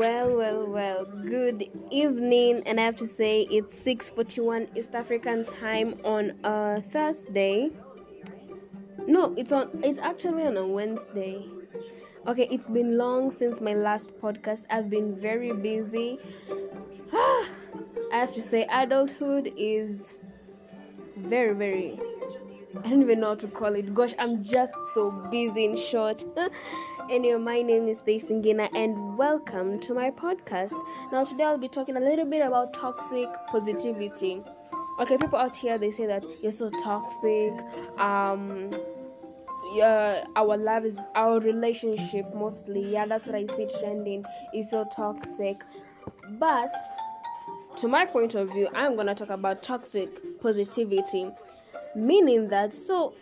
Well, well, well. Good evening, and I have to say it's 6:41 East African time on a Thursday. No, it's on. It's actually on a Wednesday. Okay, it's been long since my last podcast. I've been very busy. I have to say, adulthood is very, very. I don't even know how to call it. Gosh, I'm just so busy. In short. Anyway, my name is Stacey Ngina and welcome to my podcast. Now, today I'll be talking a little bit about toxic positivity. Okay, people out here they say that you're so toxic. Um, yeah, our love is our relationship mostly. Yeah, that's what I see trending. Is so toxic, but to my point of view, I'm gonna talk about toxic positivity, meaning that so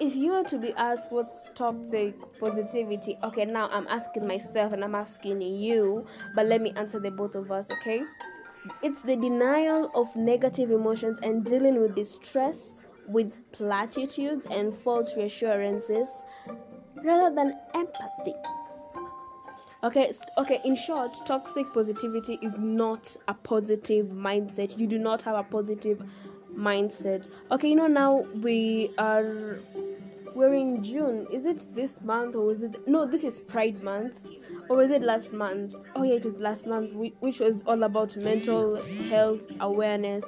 if you were to be asked what's toxic positivity, okay, now I'm asking myself and I'm asking you, but let me answer the both of us, okay? It's the denial of negative emotions and dealing with distress with platitudes and false reassurances rather than empathy. Okay, okay, in short, toxic positivity is not a positive mindset. You do not have a positive mindset. Okay, you know now we are we're in June. Is it this month or is it no? This is Pride Month, or is it last month? Oh yeah, it was last month, which was all about mental health awareness.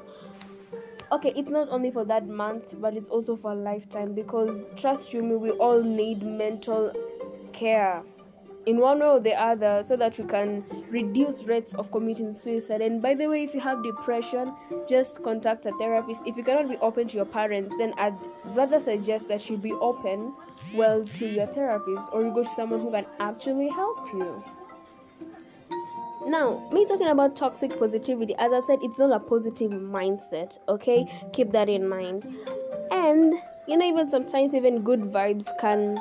Okay, it's not only for that month, but it's also for a lifetime because trust you me, we all need mental care in one way or the other so that we can reduce rates of committing suicide. And by the way if you have depression just contact a therapist. If you cannot be open to your parents then i'd rather suggest that you be open well to your therapist or you go to someone who can actually help you. Now me talking about toxic positivity as i said it's not a positive mindset okay? Keep that in mind. And you know even sometimes even good vibes can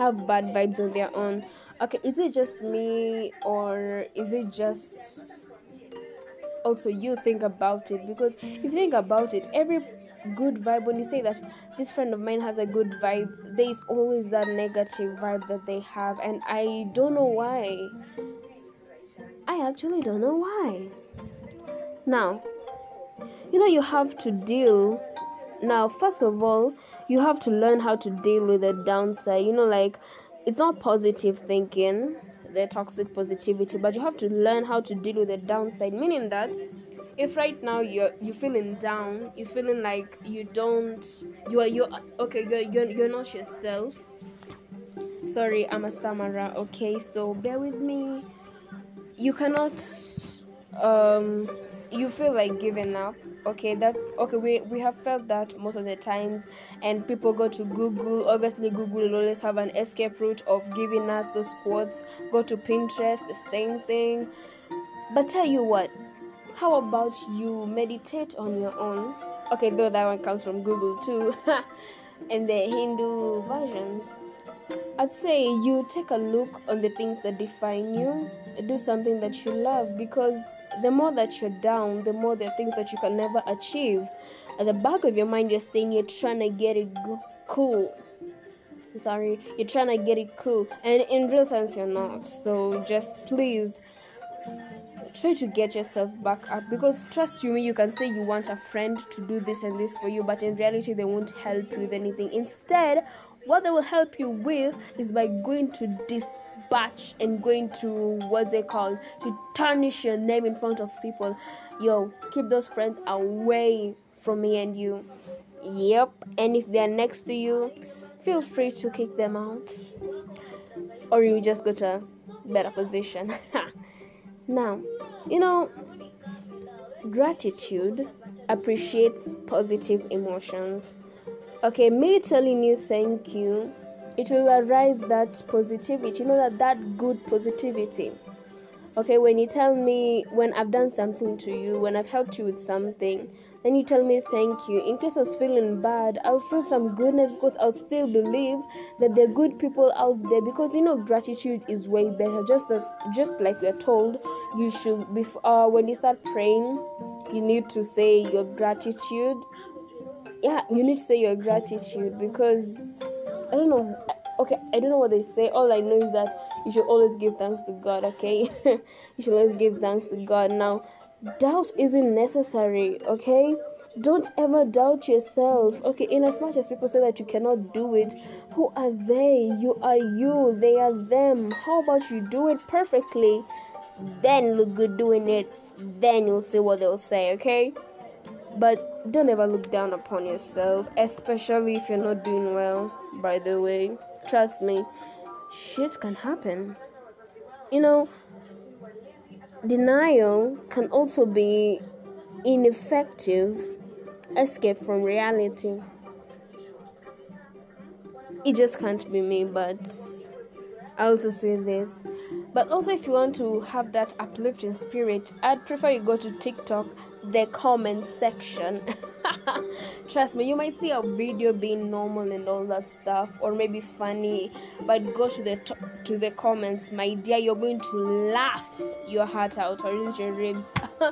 have bad vibes on their own. Okay is it just me or is it just also you think about it? Because if you think about it every good vibe when you say that this friend of mine has a good vibe there is always that negative vibe that they have and i don't know why. I actually don't know why. Now you know you have to deal now first of all you have to learn how to deal with the downside. You know like it's not positive thinking the toxic positivity but you have to learn how to deal with the downside. Meaning that if right now you're you're feeling down you're feeling like you don't you are you're okay you're you're, you're not yourself. Sorry i'm a stammerer okay? So bear with me. You cannot um you feel like giving up okay that okay we we have felt that most of the times and people go to google obviously google will always have an escape route of giving us those quotes go to pinterest the same thing. But tell you what how about you meditate on your own? Okay though that one comes from google too and the hindu versions I'd say you take a look on the things that define you, do something that you love because the more that you're down, the more are things that you can never achieve. At the back of your mind, you're saying you're trying to get it go- cool. Sorry, you're trying to get it cool, and in real sense, you're not. So just please try to get yourself back up because trust you me you can say you want a friend to do this and this for you but in reality they won't help you with anything instead what they will help you with is by going to dispatch and going to what's they call to tarnish your name in front of people. Yo keep those friends away from me and you. Yep and if they're next to you feel free to kick them out. Or you just go to a better position. Now you know gratitude appreciates positive emotions okay me telling you thank you. It will arise that positivity you know that that good positivity. Okay when you tell me when i've done something to you when i've helped you with something then you tell me thank you. In case i was feeling bad i'll feel some goodness because i'll still believe that there are good people out there because you know gratitude is way better. Just as just like we're told you should before uh, when you start praying you need to say your gratitude yeah you need to say your gratitude because i don't know okay, I don't know what they say. All I know is that you should always give thanks to God, okay? you should always give thanks to God. Now, doubt isn't necessary, okay? Don't ever doubt yourself. Okay, in as much as people say that you cannot do it, who are they? You are you, they are them. How about you do it perfectly? Then look good doing it. Then you'll see what they'll say, okay? But don't ever look down upon yourself, especially if you're not doing well, by the way. Trust me, shit can happen. You know, denial can also be ineffective escape from reality. It just can't be me, but I also say this. But also, if you want to have that uplifting spirit, I'd prefer you go to TikTok, the comment section. Trust me, you might see a video being normal and all that stuff, or maybe funny, but go to the to, to the comments, my dear. You're going to laugh your heart out, or use your ribs.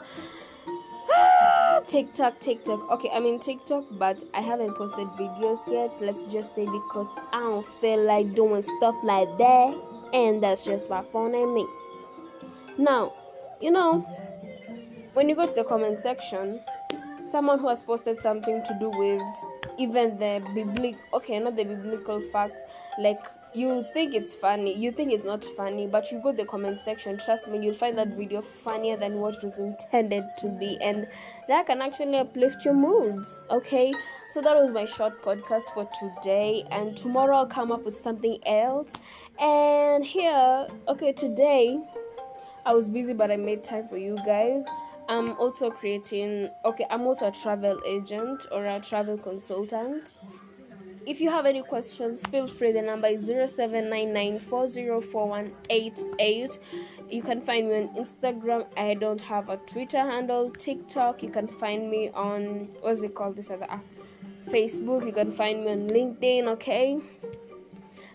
TikTok, TikTok. Okay, I'm in TikTok, but I haven't posted videos yet. Let's just say because I don't feel like doing stuff like that, and that's just my phone and me. Now, you know, when you go to the comment section, someone who has posted something to do with even the biblical, okay, not the biblical facts, like you think it's funny you think it's not funny but you go to the comment section trust me you'll find that video funnier than what it was intended to be and that can actually uplift your moods okay? So that was my short podcast for today and tomorrow i'll come up with something else and here okay today i was busy but i made time for you guys. I'm also creating okay i'm also a travel agent or a travel consultant if you have any questions, feel free. The number is 0799404188. You can find me on Instagram. I don't have a Twitter handle. TikTok. You can find me on what's it called? This other app. Facebook. You can find me on LinkedIn. Okay.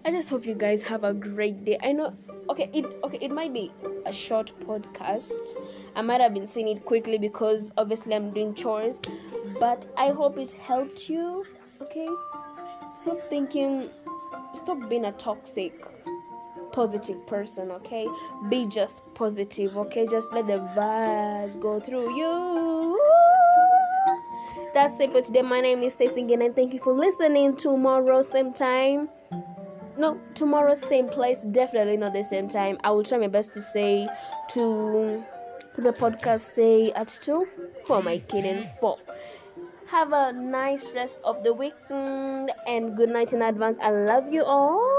I just hope you guys have a great day. I know. Okay, it okay. It might be a short podcast. I might have been saying it quickly because obviously I'm doing chores, but I hope it helped you. Okay stop thinking stop being a toxic positive person okay? Be just positive okay? Just let the vibes go through you. That's it for today. My name is Stacey again and thank you for listening. Tomorrow same time. No tomorrow same place. Definitely not the same time. I will try my best to say to the podcast say at two. Who am i kidding for have a nice rest of the weekend and good night in advance. I love you all.